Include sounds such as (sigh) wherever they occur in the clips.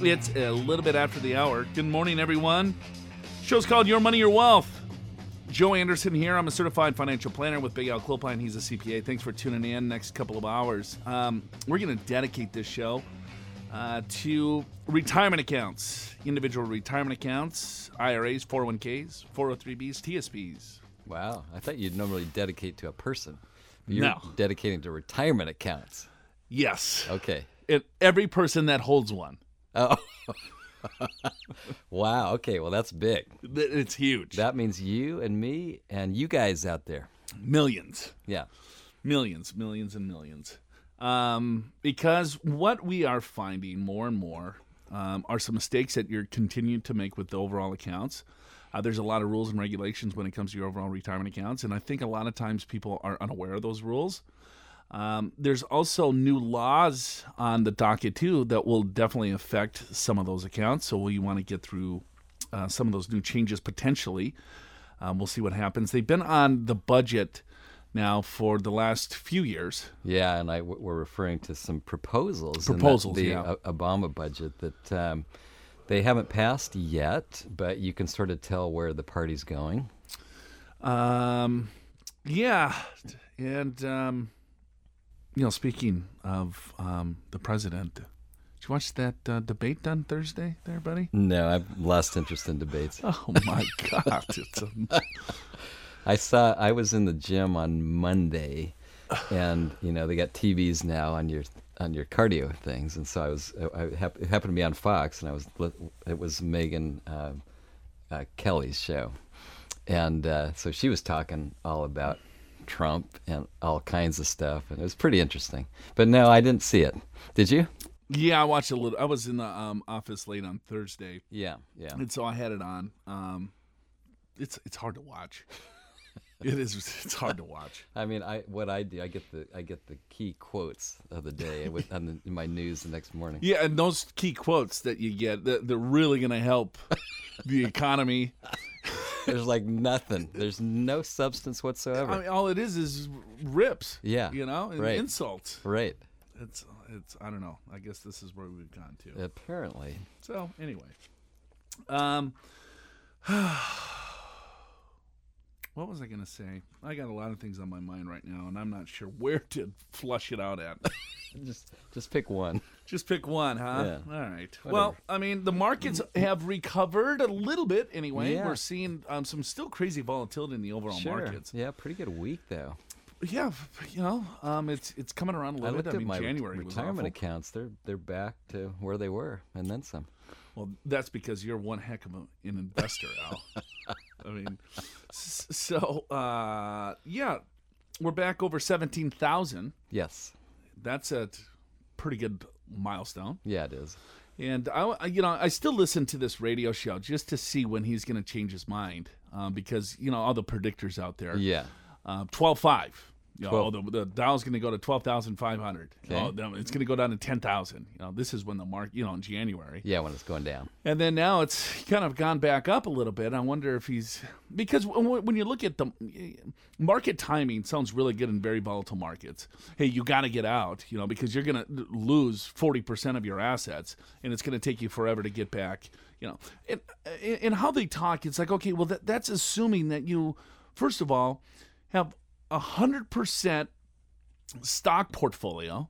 It's a little bit after the hour. Good morning, everyone. Show's called Your Money, Your Wealth. Joe Anderson here. I'm a certified financial planner with Big Al Clopine. He's a CPA. Thanks for tuning in. Next couple of hours, um, we're going to dedicate this show uh, to retirement accounts, individual retirement accounts, IRAs, 401ks, 403bs, TSPs. Wow, I thought you'd normally dedicate to a person. You're No. dedicating to retirement accounts. Yes, Okay. and every person that holds one. Oh. (laughs) wow. Okay. Well, that's big. It's huge. That means you and me and you guys out there. Millions. Yeah. millions, millions, and millions. Um, because what we are finding more and more um, are some mistakes that you're continuing to make with the overall accounts. Uh, there's a lot of rules and regulations when it comes to your overall retirement accounts, and I think a lot of times people are unaware of those rules. Um, there's also new laws on the docket too that will definitely affect some of those accounts. So we want to get through uh, some of those new changes potentially. Um, we'll see what happens. They've been on the budget now for the last few years. Yeah. And I w- we're referring to some proposals. Proposals, the yeah. O- Obama budget that um, they haven't passed yet, but you can sort of tell where the party's going. Um, yeah, and um, you know, speaking of um, the president, did you watch that uh, debate on Thursday, there, buddy? No, I've lost interest in debates. (laughs) Oh my God! It's a, (laughs) I saw I was in the gym on Monday, and you know they got TVs now on your on your cardio things, and so I was I, I hap- it happened to be on Fox, and I was it was Megyn uh, uh, Kelly's show, and uh, so she was talking all about Trump and all kinds of stuff, and it was pretty interesting. But no, I didn't see it. Did you? yeah, I watched a little. I was in the um, office late on Thursday, Yeah, yeah. and so I had it on. Um, it's it's hard to watch. (laughs) It is. It's hard to watch. (laughs) I mean, I what I do, I get the I get the key quotes of the day (laughs) with on the, in my news the next morning. Yeah, and those key quotes that you get, that they're really going to help the economy. There's like nothing. There's no substance whatsoever. I mean, all it is is rips. Yeah, you know, and right. insults. right. It's it's. I don't know. I guess this is where we've gone to. Apparently. So anyway, um, (sighs) what was I going to say? I got a lot of things on my mind right now, and I'm not sure (laughs) where to flush it out at. (laughs) Just just pick one. Just pick one, huh? Yeah. All right. Well, I mean, the markets (clears throat) have recovered a little bit anyway. Yeah. We're seeing um, some still crazy volatility in the overall markets. Yeah, pretty good week though. Yeah, you know, um, it's it's coming around a little looked bit. I at mean, my January retirement accounts. They're they're back to where they were and then some. Well, that's because you're one heck of an investor, Al. (laughs) I mean, so uh, yeah, we're back over seventeen thousand. Yes. That's a pretty good milestone. Yeah, it is. And I, you know, I still listen to this radio show just to see when he's going to change his mind, um, because you know all the predictors out there. Yeah. Uh, twelve five. You know, Twelve. oh, the, the Dow's going to go to twelve thousand five hundred. Okay. Oh, it's going to go down to ten thousand. You know, this is when the mark. You know, in January. Yeah, when it's going down. And then now it's kind of gone back up a little bit. I wonder if he's because when you look at the market timing, sounds really good in very volatile markets. Hey, you got to get out, you know, because you're going to lose forty percent of your assets, and it's going to take you forever to get back. You know, and and how they talk, it's like okay, well that, that's assuming that you first of all have a hundred percent stock portfolio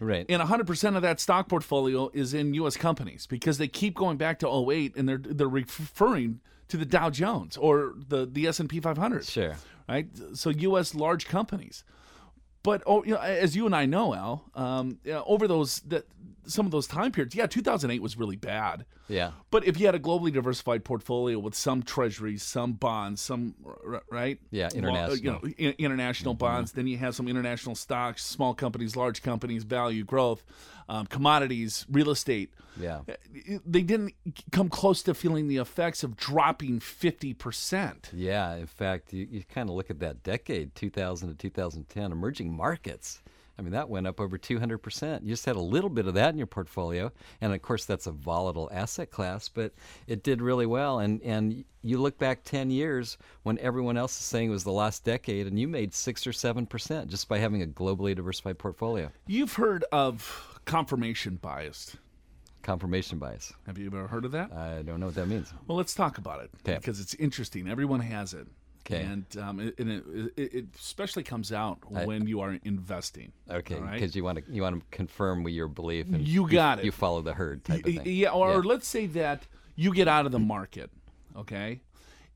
Right. and 100% of that stock portfolio is in U.S. companies because they keep going back to 08 and they're they're referring to the Dow Jones or the the S&P 500, sure. right? So U.S. large companies. But oh, you know, as you and I know, Al, um, you know, over those that some of those time periods, yeah, 2008 was really bad. Yeah. But if you had a globally diversified portfolio with some treasuries, some bonds, some right, Yeah, uh, you know, international. international Mm-hmm. bonds, then you have some international stocks, small companies, large companies, value, growth, um, commodities, real estate. Yeah. They didn't come close to feeling the effects of dropping 50%. Yeah, in fact, you, you kind of look at that decade, 2000 to 2010, emerging markets. I mean, that went up over 200%. You just had a little bit of that in your portfolio. And of course, that's a volatile asset class, but it did really well. And, and you look back 10 years when everyone else is saying it was the last decade, and you made 6 or 7% just by having a globally diversified portfolio. You've heard of confirmation bias. Confirmation bias. Have you ever heard of that? I don't know what that means. Well, let's talk about it 'Kay. because it's interesting. Everyone has it. 'Kay. And, um, it, and it, it, it especially comes out when you are investing. Okay, all right? because you want to you want to confirm with your belief, and You got it. You follow the herd type of thing. Yeah, or, Yeah. let's say that you get out of the market, okay?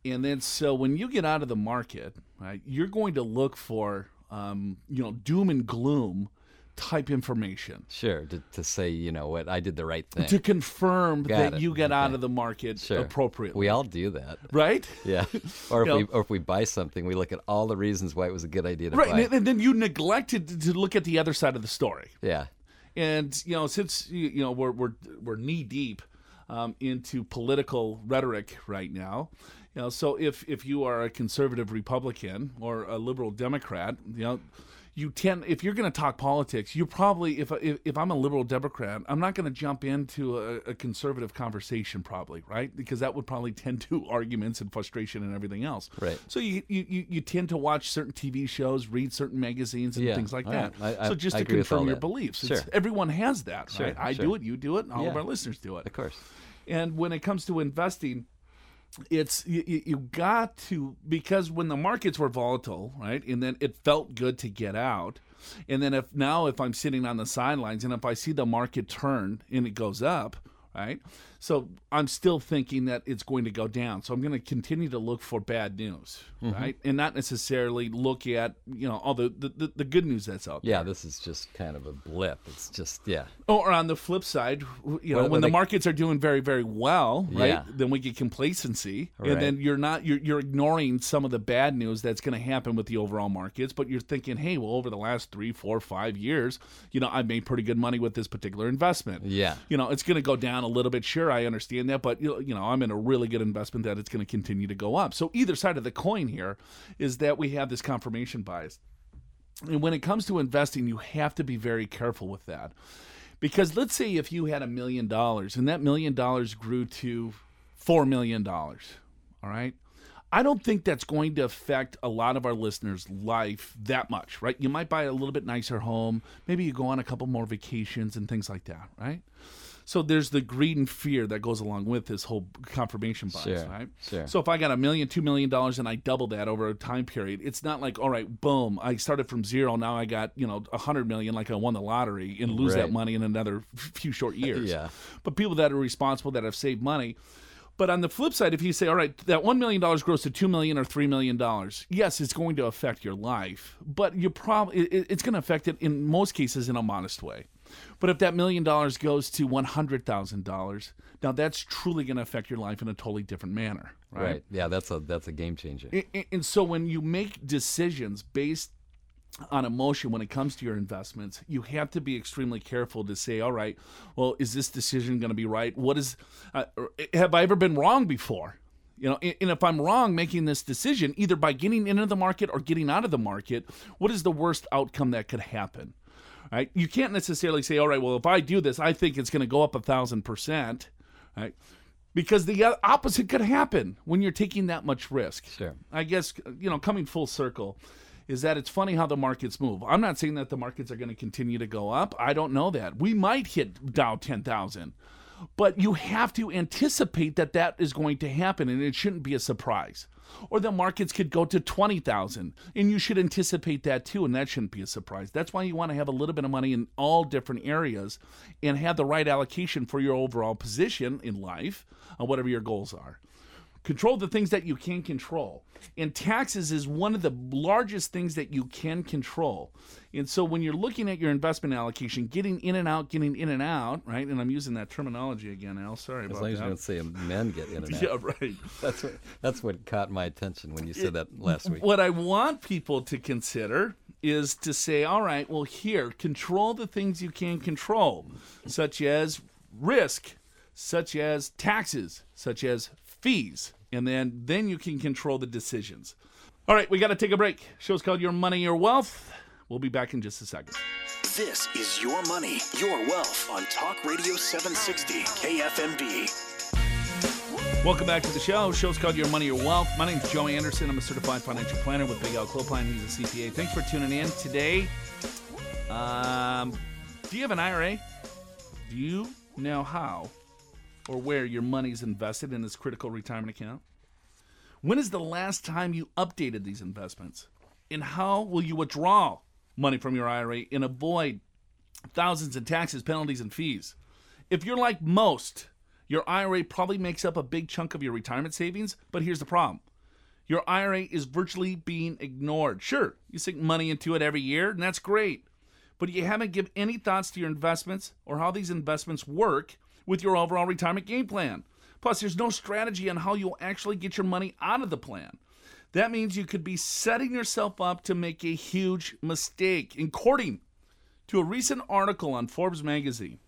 And then so when you get out of the market, right, you're going to look for um, you know, doom and gloom type information Sure, to, to say, you know what, I did the right thing. to confirm Got that it. you get out of the market Sure. appropriately. We all do that. right? Yeah. (laughs) Or if You we know- or if we buy something, we look at all the reasons why it was a good idea to Right, buy. and, and then you neglected to- to look at the other side of the story. yeah. And you know, since you you know we're we're we're knee deep um, into political rhetoric right now, you know, so if if you are a conservative Republican or a liberal Democrat, you know. You tend, if you're going to talk politics, you probably, if, if if I'm a liberal Democrat, I'm not going to jump into a, a conservative conversation, probably, right? Because that would probably tend to (laughs) arguments and frustration and everything else. Right. So you you, you, tend to watch certain TV shows, read certain magazines, and Yeah, things like all that. right. I- I- so just I to all confirm your that. beliefs, It's- Sure. everyone has that, Sure, right? I sure. do it, you do it, and all of our listeners do it. Of course. And when it comes to investing, it's you, you got to because when the markets were volatile, right, and then it felt good to get out, and then if now if I'm sitting on the sidelines and if I see the market turn and it goes up, right, so I'm still thinking that it's going to go down. So I'm going to continue to look for bad news, Mm-hmm. right, and not necessarily look at you know all the the, the, good news that's out there. Yeah, this is just kind of a blip. It's just yeah. Or on the flip side, you know, Well, when the they- markets are doing very, very well, right? Yeah. Then we get complacency, Right. and then you're not you're, you're ignoring some of the bad news that's going to happen with the overall markets. But you're thinking, hey, well, over the last three, four, five years, you know, I've made pretty good money with this particular investment. Yeah. you know, it's going to go down a little bit. Sure, I understand that, but you know, you know, I'm in a really good investment that it's going to continue to go up. So either side of the coin here is that we have this confirmation bias. And when it comes to investing, you have to be very careful with that. Because let's say if you had a million dollars and that million dollars grew to $4 million, all right? I don't think that's going to affect a lot of our listeners' life that much, right? You might buy a little bit nicer home. Maybe you go on a couple more vacations and things like that, right? So there's the greed and fear that goes along with this whole confirmation bias, Sure, right? sure. So if I got a million, two million dollars, and I double that over a time period, it's not like, all right, boom, I started from zero, now I got you know a hundred million, like I won the lottery, and lose that money in another few short (laughs) years. Yeah. But people that are responsible, that have saved money. But on the flip side, if you say, all right, that $1 million grows to 2 million or $3 million, yes, it's going to affect your life, but you probably it, it's going to affect it in most cases in a modest way. But if that million dollars goes to $100,000, now that's truly going to affect your life in a totally different manner, right? Right. Yeah, that's a that's a game changer. A- a- And so when you make decisions based on emotion when it comes to your investments, you have to be extremely careful to say, all right, well, is this decision going to be right? What is, uh, have I ever been wrong before? You know, and and if I'm wrong making this decision, either by getting into the market or getting out of the market, what is the worst outcome that could happen? Right? You can't necessarily say, all right, well, if I do this, I think it's going to go up a thousand percent, right? Because the opposite could happen when you're taking that much risk. Sure. I guess you know, coming full circle, is that it's funny how the markets move. I'm not saying that the markets are going to continue to go up. I don't know that. We might hit Dow 10,000, but you have to anticipate that that is going to happen, and it shouldn't be a surprise. Or the markets could go to 20,000, and you should anticipate that too, and that shouldn't be a surprise. That's why you want to have a little bit of money in all different areas and have the right allocation for your overall position in life, uh, whatever your goals are. Control the things that you can control. And taxes is one of the largest things that you can control. And so when you're looking at your investment allocation, getting in and out, getting in and out, right? And I'm using that terminology again, Al. Sorry As about long as that. you don't say men get in (laughs) and out. yeah, right. (laughs) That's what that's what caught my attention when you said that last week. What I want people to consider is to say, all right, well, here, control the things you can control, such as risk, such as taxes, such as fees, and then then you can control the decisions. All right, we got to take a break. Show's called Your Money, Your Wealth. We'll be back in just a second. This is Your Money, Your Wealth on Talk Radio 760 KFMB. Welcome back to the show. Show's called Your Money, Your Wealth. My name's Joey Anderson. I'm a certified financial planner with Big Al Clopine. He's a CPA. Thanks for tuning in today. Um, do you have an IRA? Do you know how or where your money's invested in this critical retirement account? When is the last time you updated these investments? And how will you withdraw money from your IRA and avoid thousands in taxes, penalties, and fees? If you're like most, your IRA probably makes up a big chunk of your retirement savings, but here's the problem. Your IRA is virtually being ignored. Sure, you sink money into it every year, and that's great. But you haven't given any thoughts to your investments or how these investments work with your overall retirement game plan. Plus, there's no strategy on how you'll actually get your money out of the plan. That means you could be setting yourself up to make a huge mistake. According to a recent article on Forbes magazine,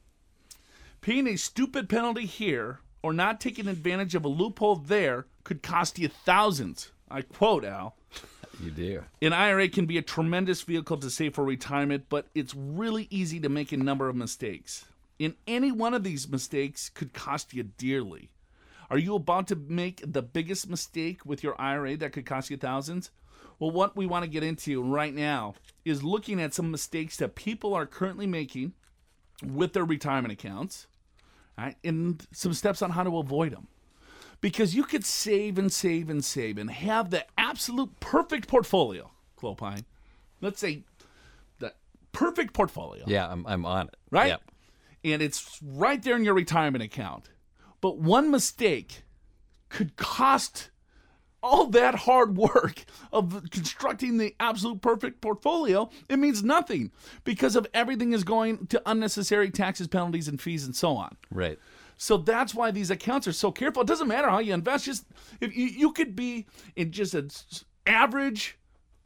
paying a stupid penalty here or not taking advantage of a loophole there could cost you thousands. I quote Al. You do. An IRA can be a tremendous vehicle to save for retirement, but it's really easy to make a number of mistakes. And any one of these mistakes could cost you dearly. Are you about to make the biggest mistake with your IRA that could cost you thousands? Well, what we want to get into right now is looking at some mistakes that people are currently making with their retirement accounts, right? And some steps on how to avoid them. Because you could save and save and save and have the absolute perfect portfolio, Clopine. Let's say the perfect portfolio Yeah, I'm I'm on it. right? Yep. And it's right there in your retirement account. But one mistake could cost all that hard work of constructing the absolute perfect portfolio. It means nothing because of everything is going to unnecessary taxes, penalties, and fees, and so on. Right. So that's why these accounts are so careful. It doesn't matter how you invest. Just if you, you could be in just an average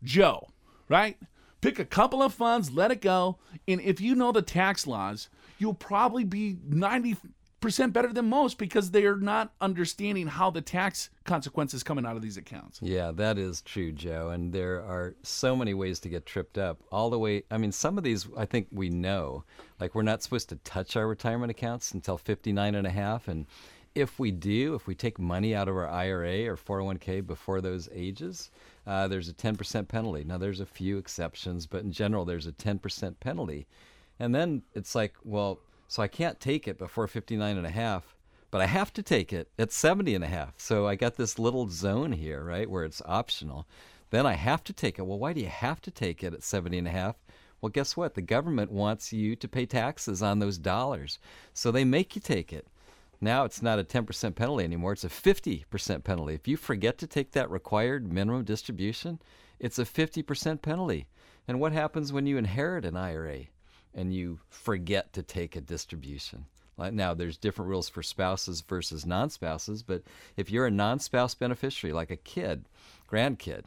Joe, right? Pick a couple of funds, let it go, and if you know the tax laws, you'll probably be ninety percent better than most because they are not understanding how the tax consequences coming out of these accounts. Yeah, that is true, Joe. And there are so many ways to get tripped up. All the way, I mean, some of these I think we know. Like, we're not supposed to touch our retirement accounts until 59 and a half. And if we do, if we take money out of our IRA or 401k before those ages, uh, there's a 10% penalty. Now, there's a few exceptions, but in general, there's a 10% penalty. And then it's like, well, so I can't take it before 59 and a half but I have to take it at 70 and a half. So I got this little zone here, right, where it's optional. Then I have to take it. Well, why do you have to take it at 70 and a half? Well, guess what? The government wants you to pay taxes on those dollars. So they make you take it. Now it's not a 10% penalty anymore, it's a 50% penalty. If you forget to take that required minimum distribution, it's a 50% penalty. And what happens when you inherit an IRA and you forget to take a distribution? Like, Now, there's different rules for spouses versus non spouses, but if you're a non spouse beneficiary, like a kid, grandkid,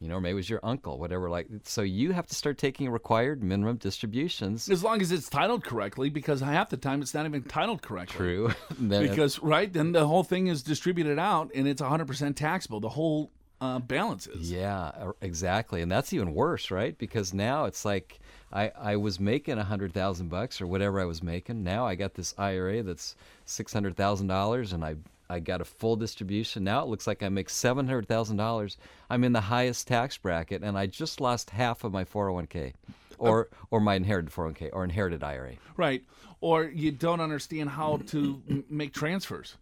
you know, or maybe it was your uncle, whatever, like, so you have to start taking required minimum distributions. As long as it's titled correctly, because half the time it's not even titled correctly. True. (laughs) Because right then the whole thing is distributed out and it's 100% taxable. The whole uh, balance is. Yeah, uh, exactly. And that's even worse, right? Because now it's like I, I was making a hundred thousand bucks or whatever I was making. Now I got this IRA that's six hundred thousand dollars and I I got a full distribution. Now it looks like I make seven hundred thousand dollars. I'm in the highest tax bracket and I just lost half of my four oh one K. Or or my inherited four oh one K or inherited IRA. Right. Or you don't understand how to make transfers.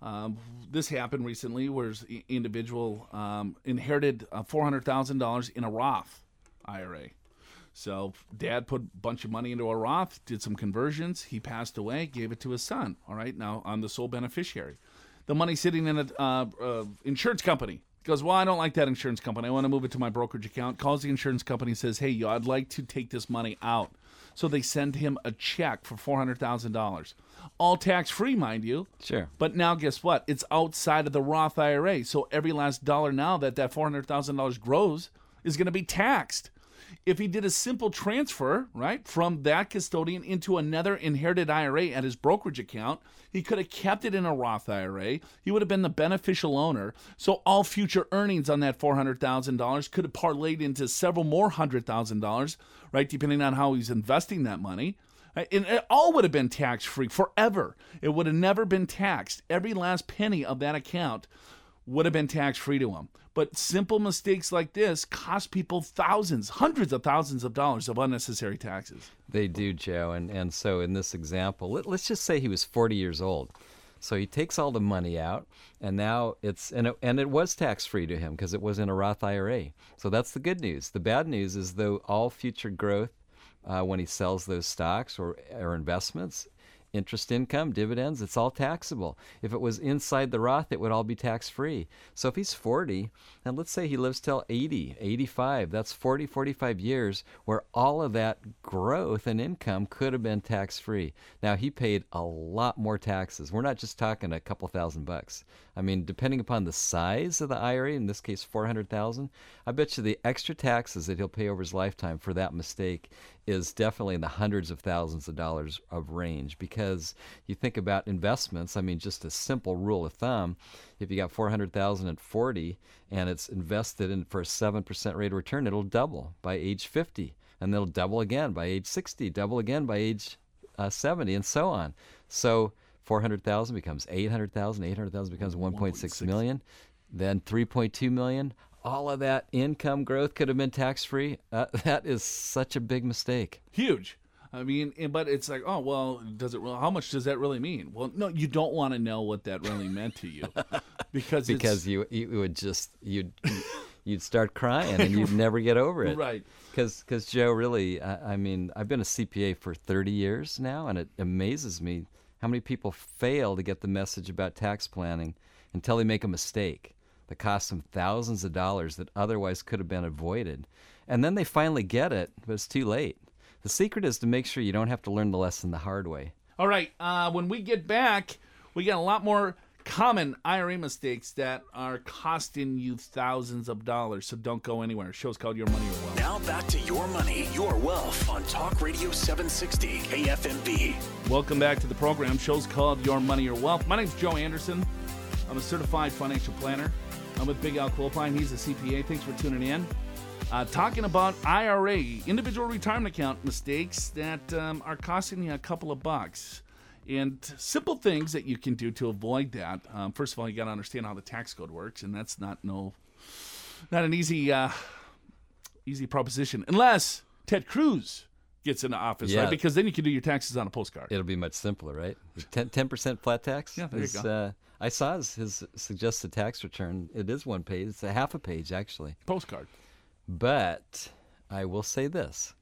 Um, this happened recently where an individual um, inherited uh, $400,000 in a Roth IRA. So dad put a bunch of money into a Roth, did some conversions. He passed away, gave it to his son. All right. Now I'm the sole beneficiary. the money sitting in an uh, uh, insurance company. Goes, well, I don't like that insurance company. I want to move it to my brokerage account. Calls the insurance company, says, hey, I'd like to take this money out. So they send him a check for four hundred thousand dollars, all tax free, mind you. Sure. But now, guess what? It's outside of the Roth IRA. So every last dollar now that that four hundred thousand dollars grows is going to be taxed. If he did a simple transfer, right, from that custodian into another inherited IRA at his brokerage account, he could have kept it in a Roth IRA. He would have been the beneficial owner. So all future earnings on that $400,000 could have parlayed into several more $100,000, right, depending on how he's investing that money. Uh, and it all would have been tax free forever. It would have never been taxed. Every last penny of that account would have been tax free to him. But simple mistakes like this cost people thousands, hundreds of thousands of dollars of unnecessary taxes. They do, Joe. And, and so in this example, let, let's just say he was 40 years old. So he takes all the money out, and now it's and it, and it was tax free to him because it was in a Roth IRA. So that's the good news. The bad news is though all future growth uh, when he sells those stocks or or investments interest income, dividends, it's all taxable. If it was inside the Roth, it would all be tax free. So if he's 40, and let's say he lives till 80, 85, that's 40, 45 years where all of that growth and income could have been tax free. Now he paid a lot more taxes. We're not just talking a couple thousand bucks. I mean, depending upon the size of the IRA, in this case 400,000, I bet you the extra taxes that he'll pay over his lifetime for that mistake is definitely in the hundreds of thousands of dollars of range because you think about investments. I mean just a simple rule of thumb if you got 400,000 at 40 and it's invested in for a 7% rate of return it'll double by age 50 and it'll double again by age 60 double again by age uh, 70 and so on. So 400,000 becomes 800,000 800,000 becomes 1.6 million then 3.2 million all of that income growth could have been tax free. Uh, (laughs) that is such a big mistake. Huge. I mean, but it's like, oh well, does it? How much does that really mean? Well, no, you don't want to know what that really meant to you, (laughs) because because you you would just you'd you'd start crying and you'd (laughs) never get over it, right? Because because Joe, really, I, I mean, I've been a CPA for 30 years now, and it amazes me how many people fail to get the message about tax planning until they make a mistake that costs them thousands of dollars that otherwise could have been avoided. And then they finally get it, but it's too late. The secret is to make sure you don't have to learn the lesson the hard way. All right. Uh, when we get back, we got a lot more common IRA mistakes that are costing you thousands of dollars. So don't go anywhere. Show's called Your Money or Wealth. Now back to Your Money, Your Wealth on Talk Radio 760 KFMB. Welcome back to the program. Show's called Your Money or Wealth. My name's Joe Anderson. I'm a certified financial planner. I'm with Big Al Clopine. He's a CPA. Thanks for tuning in. Uh, talking about IRA, individual retirement account mistakes that um, are costing you a couple of bucks. And simple things that you can do to avoid that. Um, first of all, you got to understand how the tax code works, and that's not no, not an easy, uh, easy proposition, unless Ted Cruz gets into office, Yeah. right? Because then you can do your taxes on a postcard. It'll be much simpler, right? 10 percent flat tax. Yeah, there you go. Uh, I saw his, his suggested tax return. It is one page. It's a half a page actually. Postcard. But I will say this: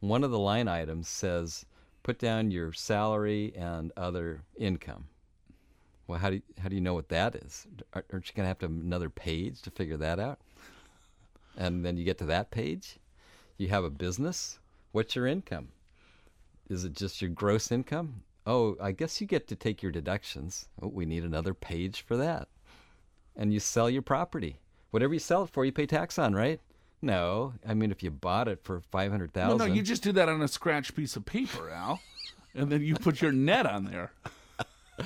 one of the line items says, "Put down your salary and other income." Well, how do you, how do you know what that is? Aren't aren't you going to have to have another page to figure that out? And then you get to that page, you have a business. What's your income? Is it just your gross income? Oh, I guess you get to take your deductions. Oh, we need another page for that. And you sell your property. Whatever you sell it for, you pay tax on, right? No, I mean if you bought it for five hundred thousand. No, no, you just do that on a scratch piece of paper, Al, and then you put your net on there. (laughs)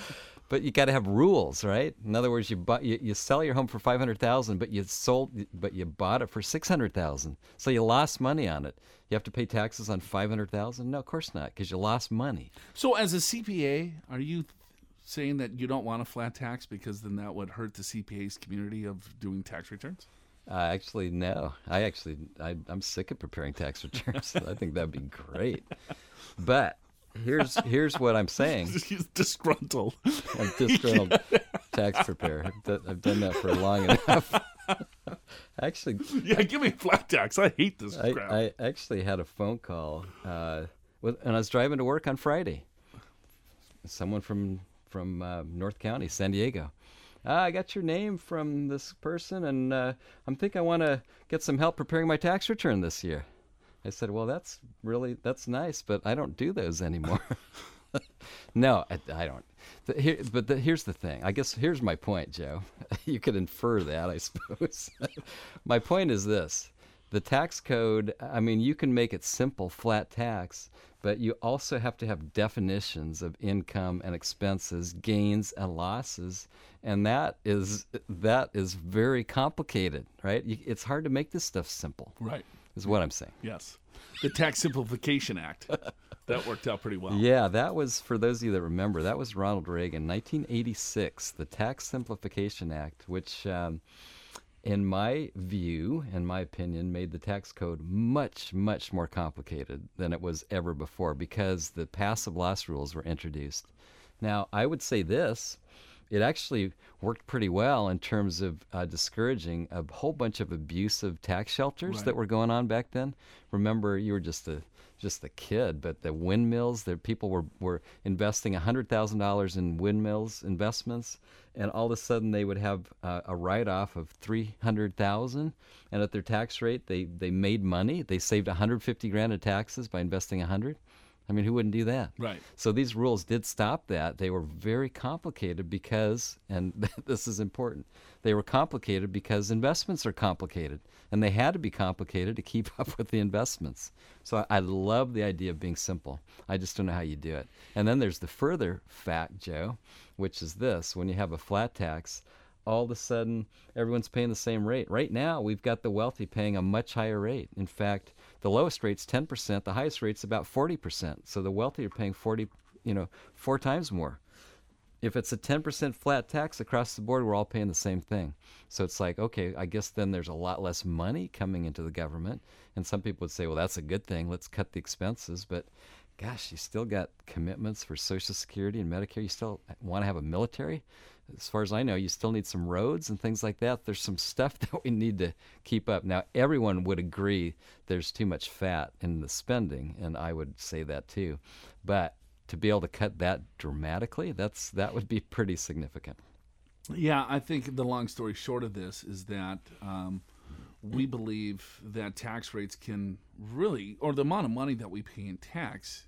But you got to have rules, right? In other words, you you, you sell your home for five hundred thousand, but you sold, but you bought it for six hundred thousand, so you lost money on it. You have to pay taxes on five hundred thousand? No, of course not, because you lost money. So, as a CPA, are you saying that you don't want a flat tax because then that would hurt the CPA's community of doing tax returns? Uh, actually, no. I actually, I, I'm sick of preparing tax (laughs) returns. I think that'd be great. But here's here's what I'm saying. (laughs) He's disgruntled. I'm disgruntled (laughs) tax preparer. I've done, that for long enough. (laughs) actually, yeah, give me flat tax. I hate this I, crap. I actually had a phone call, uh, with, and I was driving to work on Friday. Someone from from uh, North County, San Diego, ah, I got your name from this person, and uh, I'm think I want to get some help preparing my tax return this year. I said, well, that's really that's nice, but I don't do those anymore. (laughs) no, I, I don't. The, here, but the, here's the thing. I guess here's my point, Joe. (laughs) you could infer that, I suppose. (laughs) my point is this: the tax code. I mean, you can make it simple, flat tax, but you also have to have definitions of income and expenses, gains and losses, and that is that is very complicated, right? It's hard to make this stuff simple. Right. Is what I'm saying. Yes. The Tax Simplification Act. that worked out pretty well. Yeah, that was for those of you that remember. That was Ronald Reagan, 1986, the Tax Simplification Act, which. Um, in my view and my opinion, made the tax code much, much more complicated than it was ever before because the passive loss rules were introduced. Now, I would say this it actually worked pretty well in terms of uh, discouraging a whole bunch of abusive tax shelters Right. that were going on back then. Remember, you were just a just a kid, but the windmills, the people were, were investing hundred thousand dollars in windmills investments, and all of a sudden they would have uh, a write off of three hundred thousand, and at their tax rate they they made money. They saved 150 grand in taxes by investing a hundred. I mean, who wouldn't do that? Right. So these rules did stop that. They were very complicated because, and (laughs) this is important, they were complicated because investments are complicated, and they had to be complicated to keep (laughs) up with the investments. So I, I love the idea of being simple. I just don't know how you do it. And then there's the further fact, Joe, which is this: when you have a flat tax, all of a sudden everyone's paying the same rate. Right now, we've got the wealthy paying a much higher rate. In fact, the lowest rate's 10%, the highest rate's about 40%. So the wealthy are paying 40, you know, four times more. If it's a 10% flat tax across the board, we're all paying the same thing. So it's like, okay, I guess then there's a lot less money coming into the government. And some people would say, well, that's a good thing. Let's cut the expenses. But gosh, you still got commitments for Social Security and Medicare. You still want to have a military. As far as I know, you still need some roads and things like that. There's some stuff (laughs) that we need to keep up. Now, everyone would agree there's too much fat in the spending, and I would say that too. But to be able to cut that dramatically, that's that would be pretty significant. Yeah, I think the long story short of this is that um, we believe that tax rates can really, or the amount of money that we pay in tax,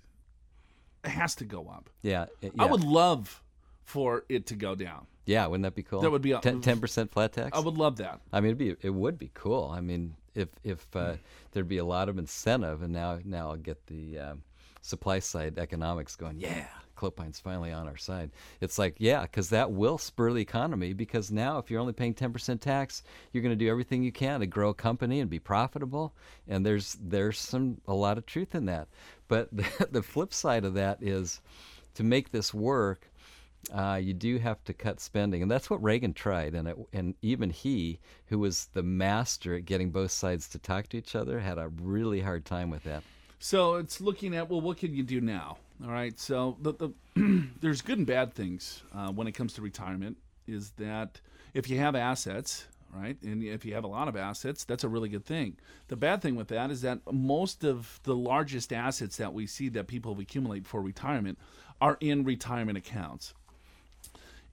has to go up. Yeah, it- I would love for it to go down. Yeah, wouldn't that be cool? That would be a- ten percent flat tax. I would love that. I mean, it'd be it would be cool. I mean, if if uh, there'd be a lot of incentive, and now now I'll get the um, supply side economics going. Yeah, Clopine's finally on our side. It's like yeah, because that will spur the economy. Because now, if you're only paying ten percent tax, you're going to do everything you can to grow a company and be profitable. And there's there's some a lot of truth in that. But (laughs) the, the flip side of that is to make this work uh, you do have to cut spending, and that's what Reagan tried. And it, and even he, who was the master at getting both sides to talk to each other, had a really hard time with that. So it's looking at well, what can you do now? All right. So the, the (clears throat) there's good and bad things uh, when it comes to retirement. Is that if you have assets, right, and if you have a lot of assets, that's a really good thing. The bad thing with that is that most of the largest assets that we see that people accumulate for retirement are in retirement accounts.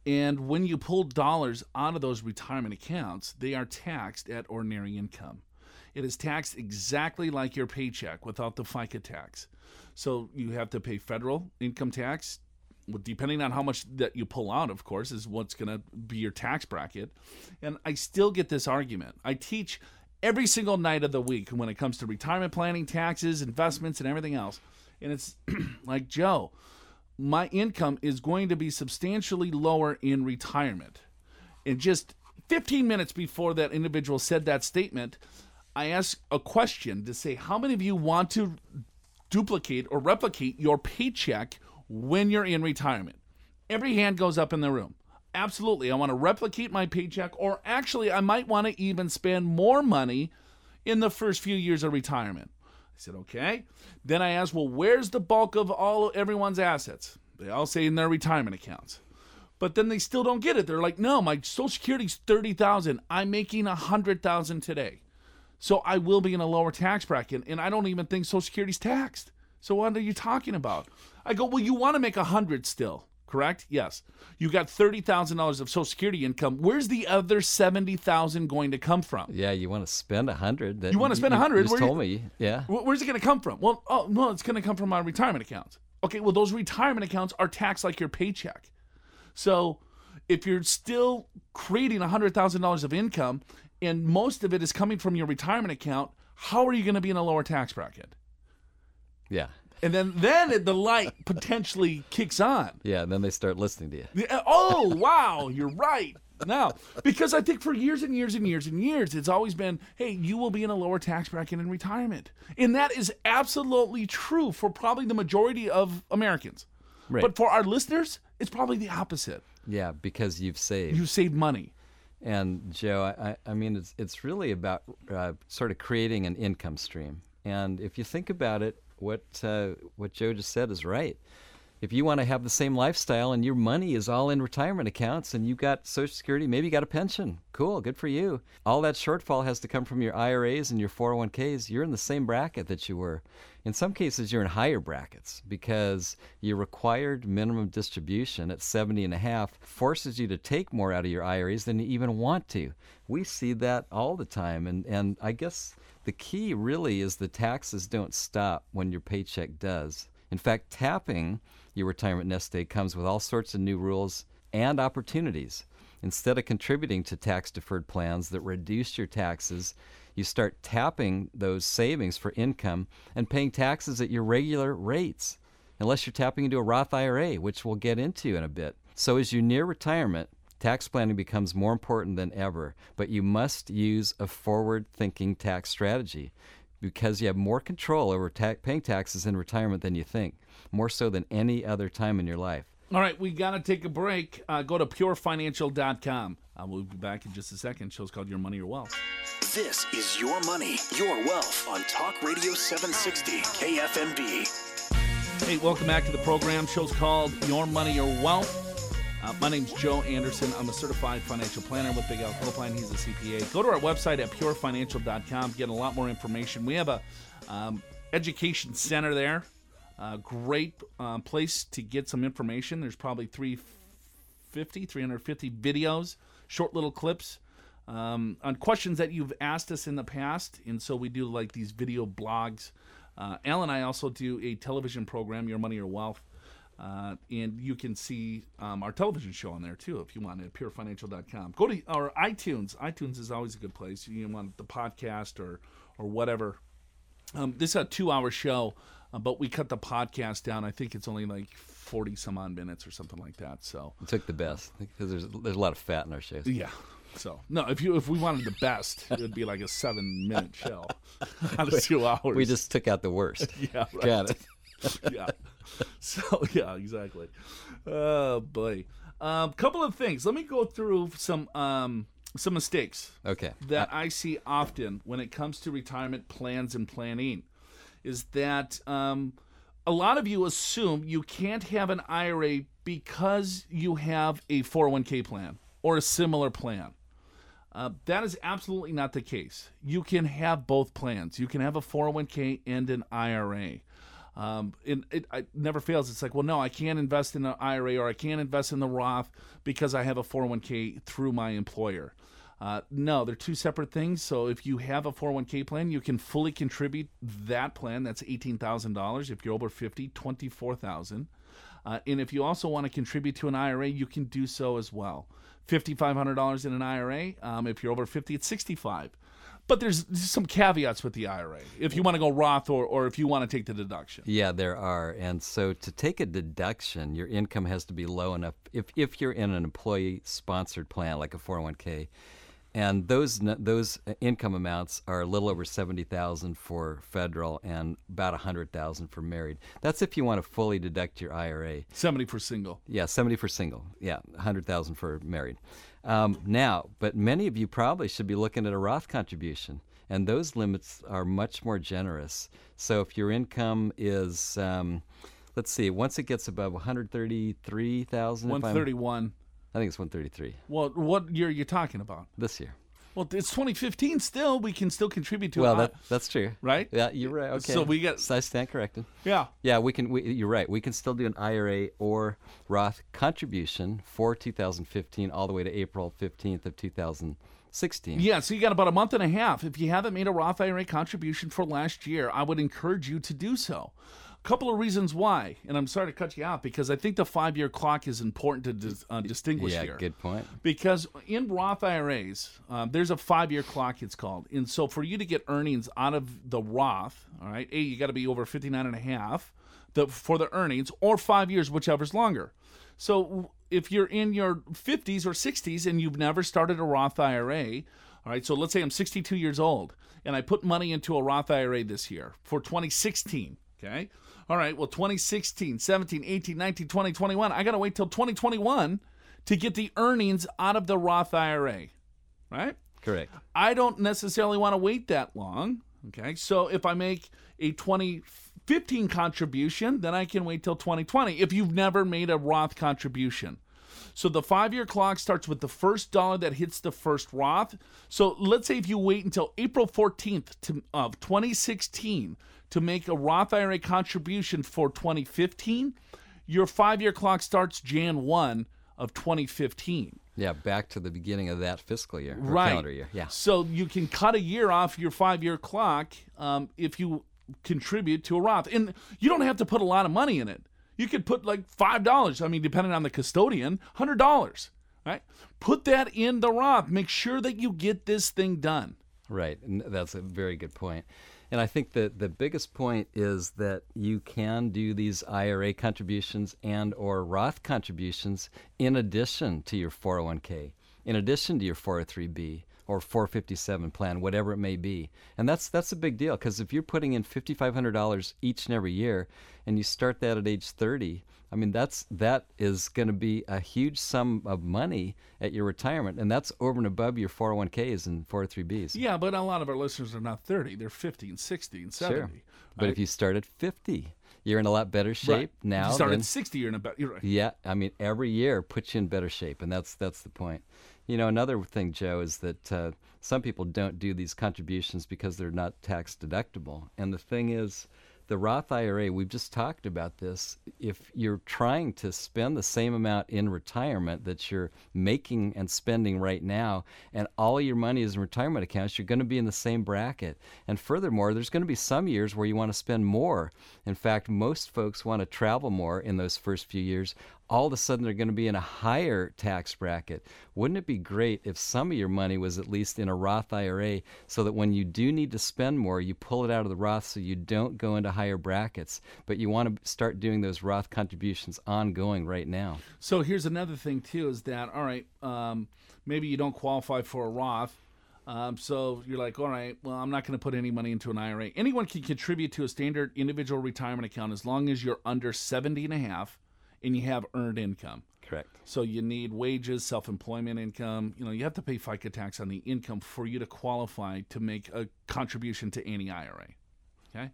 And when you pull dollars out of those retirement accounts, they are taxed at ordinary income. It is taxed exactly like your paycheck without the FICA tax. So you have to pay federal income tax, depending on how much that you pull out, of course, is what's going to be your tax bracket. And I still get this argument. I teach every single night of the week when it comes to retirement planning, taxes, investments, and everything else. And it's (clears throat) like, Joe, my income is going to be substantially lower in retirement. And just 15 minutes before that individual said that statement, I asked a question to say, how many of you want to duplicate or replicate your paycheck when you're in retirement? Every hand goes up in the room. Absolutely. I want to replicate my paycheck, or actually, I might want to even spend more money in the first few years of retirement. I said, okay. Then I asked, well, where's the bulk of all everyone's assets? They all say in their retirement accounts. But then they still don't get it. They're like, no, my social security's 30,000. I'm making 100,000 today. So I will be in a lower tax bracket and I don't even think social security's taxed. So what are you talking about? I go, well, you want to make 100 still. Correct? Yes. You got $30,000 of Social Security income. Where's the other 70,000 going to come from? Yeah, you want to spend a hundred. You wanna spend a hundred, You just where you- told me. Yeah. Where's it going to come from? Well, oh no, it's going to come from my retirement accounts. Okay, well those retirement accounts are taxed like your paycheck. So if you're still creating hundred thousand dollars of income and most of it is coming from your retirement account, how are you going to be in a lower tax bracket? Yeah. And then then it- the light potentially kicks on. Yeah. And then they start listening to you. Yeah, Oh, wow, you're right. Now, because I think for years and years and years and years, it's always been, hey, you will be in a lower tax bracket in retirement. And that is absolutely true for probably the majority of Americans. Right. But for our listeners, it's probably the opposite. Yeah, because you've saved. You've saved money. And Joe, I, I I mean, it's it's really about uh, sort of creating an income stream. And if you think about it, what uh, what Joe just said is right. If you want to have the same lifestyle and your money is all in retirement accounts and you've got Social Security, maybe you got a pension, cool, good for you. All that shortfall has to come from your IRAs and your 401ks. You're in the same bracket that you were. In some cases, you're in higher brackets because your required minimum distribution at 70 and a half forces you to take more out of your IRAs than you even want to. We see that all the time. And, and I guess the key really is the taxes don't stop when your paycheck does. In fact, tapping your retirement nest egg comes with all sorts of new rules and opportunities. Instead of contributing to tax deferred plans that reduce your taxes, you start tapping those savings for income and paying taxes at your regular rates, unless you're tapping into a Roth IRA, which we'll get into in a bit. So, as you near retirement, tax planning becomes more important than ever, but you must use a forward thinking tax strategy because you have more control over ta- paying taxes in retirement than you think, more so than any other time in your life. All right, we got to take a break. Uh, go to purefinancial.com. Uh, we'll be back in just a second. Show's called Your Money or Wealth. This is Your Money, Your Wealth on Talk Radio 760 KFMB. Hey, welcome back to the program. Show's called Your Money or Wealth. Uh, my name's Joe Anderson. I'm a certified financial planner with Big Al Clopine. He's a CPA. Go to our website at purefinancial.com. Get a lot more information. We have a um, education center there. Great uh, place to get some information. There's probably 350, 350 videos, short little clips um, on questions that you've asked us in the past. And so we do like these video blogs. Uh, Al and I also do a television program, Your Money Your Wealth. Uh, and you can see um, our television show on there too if you want it at purefinancial.com. Go to our iTunes. iTunes is always a good place. You want the podcast or or whatever. Um, this is a two-hour show, uh, but we cut the podcast down. I think it's only like forty some odd minutes or something like that. So We took the best because there's there's a lot of fat in our shows. yeah. So no, if you if we wanted the best, it would be like a seven-minute show (laughs) out of (laughs) two hours. We just took out the worst. (laughs) yeah, right. Got it. yeah. (laughs) So yeah, exactly. Oh boy. Um, couple of things. Let me go through some um, some mistakes Okay. that I see often when it comes to retirement plans and planning. Is that um, a lot of you assume you can't have an IRA because you have a 401k plan or a similar plan. Uh, that is absolutely not the case. You can have both plans. You can have a 401k and an IRA. Um, and it, it never fails. It's like, well, no, I can't invest in an IRA or I can't invest in the Roth because I have a 401k through my employer. Uh, no, they're two separate things. So if you have a 401k plan, you can fully contribute that plan. That's $18,000. If you're over 50, 24000 uh, and if you also want to contribute to an IRA, you can do so as well. $5,500 in an IRA. Um, if you're over 50, it's 65 But there's some caveats with the IRA. If you want to go Roth or, or if you want to take the deduction. Yeah, there are. And so to take a deduction, your income has to be low enough if, if you're in an employee sponsored plan like a 401k. And those those income amounts are a little over 70,000 for federal and about a 100,000 for married. That's if you want to fully deduct your IRA. 70 for single. Yeah, 70 for single. Yeah, 100,000 for married. Um, now, but many of you probably should be looking at a Roth contribution, and those limits are much more generous. So if your income is, um, let's see, once it gets above 133,000, if I'm- 131. I think it's 133 Well, what year are you talking about? this year. Well, it's 2015 still. We can still contribute to Well, it. that that's true. Right? Yeah, you're right. Okay. So we get- So I stand corrected. yeah. Yeah, we can. We, you're right. We can still do an IRA or Roth contribution for 2015 all the way to April 15th of 2016. Yeah, so you got about a month and a half. If you haven't made a Roth IRA contribution for last year, I would encourage you to do so. Couple of reasons why, and I'm sorry to cut you out because I think the five year clock is important to dis- uh, distinguish Yeah, here. good point. Because in Roth IRAs, um, there's a five year clock, it's called. And so for you to get earnings out of the Roth, all right, A, you got to be over 59 and a half the, for the earnings, or five years, whichever's longer. So if you're in your 50s or 60s and you've never started a Roth IRA, all right, so let's say I'm 62 years old and I put money into a Roth IRA this year for 2016, okay? All right, well, 2016, 17, 18, 19, 20, 21, I got to wait till 2021 to get the earnings out of the Roth IRA, right? Correct. I don't necessarily want to wait that long. Okay. So if I make a 2015 contribution, then I can wait till 2020 if you've never made a Roth contribution. So the five year clock starts with the first dollar that hits the first Roth. So let's say if you wait until April 14th to, of 2016 to make a Roth IRA contribution for 2015, your five year clock starts Jan 1 of 2015 Yeah, back to the beginning of that fiscal year, or right. calendar year. Yeah. So you can cut a year off your five year clock um, if you contribute to a Roth. And you don't have to put a lot of money in it. You could put like $5. I mean, depending on the custodian, $100. Right? Put that in the Roth. Make sure that you get this thing done. Right, and that's a very good point. And I think that the biggest point is that you can do these IRA contributions and or Roth contributions in addition to your 401k, in addition to your 403b or 457 plan, whatever it may be. And that's that's a big deal because if you're putting in $5500 each and every year and you start that at age 30, I mean that's that is going to be a huge sum of money at your retirement and that's over and above your 401ks and 403bs. Yeah, but a lot of our listeners are not 30. They're 50 and 60 and 70. Sure. But if you start at 50, you're in a lot better shape Right. now. If you start than- at 60, you're in a better. Right. yeah, I mean, every year puts you in better shape, and that's that's the point. You know, another thing, Joe, is that uh, some people don't do these contributions because they're not tax deductible. And the thing is, the Roth IRA, we've just talked about this. If you're trying to spend the same amount in retirement that you're making and spending right now, and all your money is in retirement accounts, you're going to be in the same bracket. And furthermore, there's going to be some years where you want to spend more. In fact, most folks want to travel more in those first few years. All of a sudden, they're going to be in a higher tax bracket. Wouldn't it be great if some of your money was at least in a Roth IRA so that when you do need to spend more, you pull it out of the Roth so you don't go into higher brackets? But you want to start doing those Roth contributions ongoing right now. So here's another thing too: is that all right? Um, maybe you don't qualify for a Roth, um, so you're like, all right, well, I'm not going to put any money into an IRA. Anyone can contribute to a standard individual retirement account as long as you're under 70 and a half and you have earned income. Correct. So you need wages, self-employment income. You know, you have to pay FICA tax on the income for you to qualify to make a contribution to any IRA. Okay.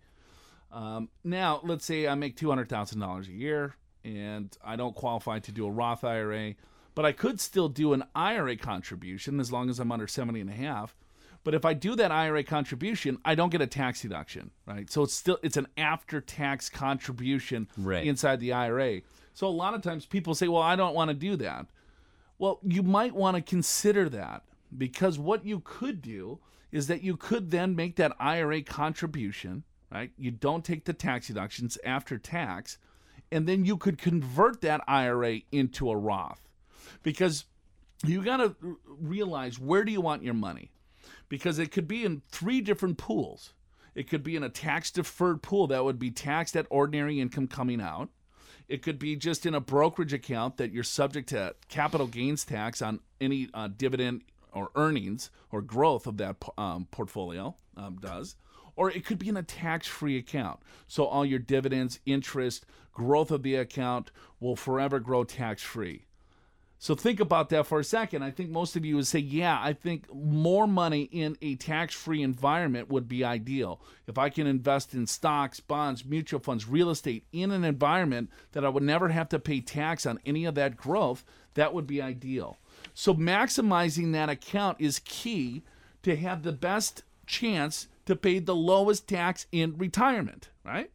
Um, now, let's say I make two hundred thousand dollars a year, and I don't qualify to do a Roth IRA, but I could still do an IRA contribution as long as I'm under seventy and a half. But if I do that IRA contribution, I don't get a tax deduction, right? So it's still it's an after-tax contribution Right. inside the IRA. So a lot of times people say, "Well, I don't want to do that." Well, you might want to consider that because what you could do is that you could then make that IRA contribution, right? You don't take the tax deductions after tax, and then you could convert that IRA into a Roth. Because you got to realize where do you want your money? Because it could be in three different pools. It could be in a tax deferred pool that would be taxed at ordinary income coming out. It could be just in a brokerage account that you're subject to capital gains tax on any uh, dividend or earnings or growth of that um, portfolio um, does. Or it could be in a tax free account. So all your dividends, interest, growth of the account will forever grow tax free. So think about that for a second. I think most of you would say, yeah, I think more money in a tax free environment would be ideal. If I can invest in stocks, bonds, mutual funds, real estate in an environment that I would never have to pay tax on any of that growth, that would be ideal. So maximizing that account is key to have the best chance to pay the lowest tax in retirement, right?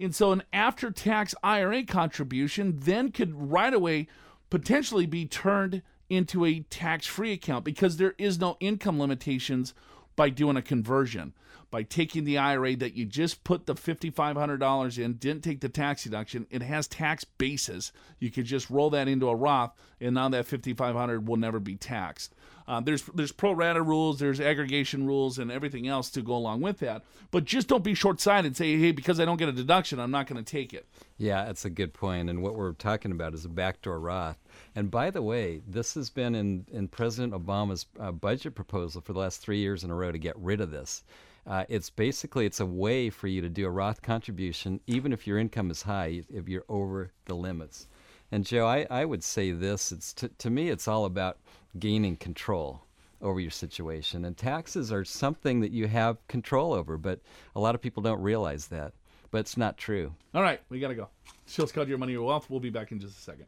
And so an after tax IRA contribution then could right away potentially be turned into a tax free account because there is no income limitations by doing a conversion. By taking the IRA that you just put the $5,500 in, didn't take the tax deduction, it has tax basis. You could just roll that into a Roth, and now that 5500 will never be taxed. Uh, there's there's pro rata rules, there's aggregation rules, and everything else to go along with that. But just don't be short sighted and say, hey, because I don't get a deduction, I'm not going to take it. Yeah, that's a good point. And what we're talking about is a backdoor Roth. And by the way, this has been in, in President Obama's uh, budget proposal for the last three years in a row to get rid of this. Uh, it's basically it's a way for you to do a Roth contribution even if your income is high if you're over the limits. And Joe, I, I would say this: it's to, to me, it's all about gaining control over your situation. And taxes are something that you have control over, but a lot of people don't realize that. But it's not true. All right, we got to go. Show's called Your Money, Your Wealth. We'll be back in just a second.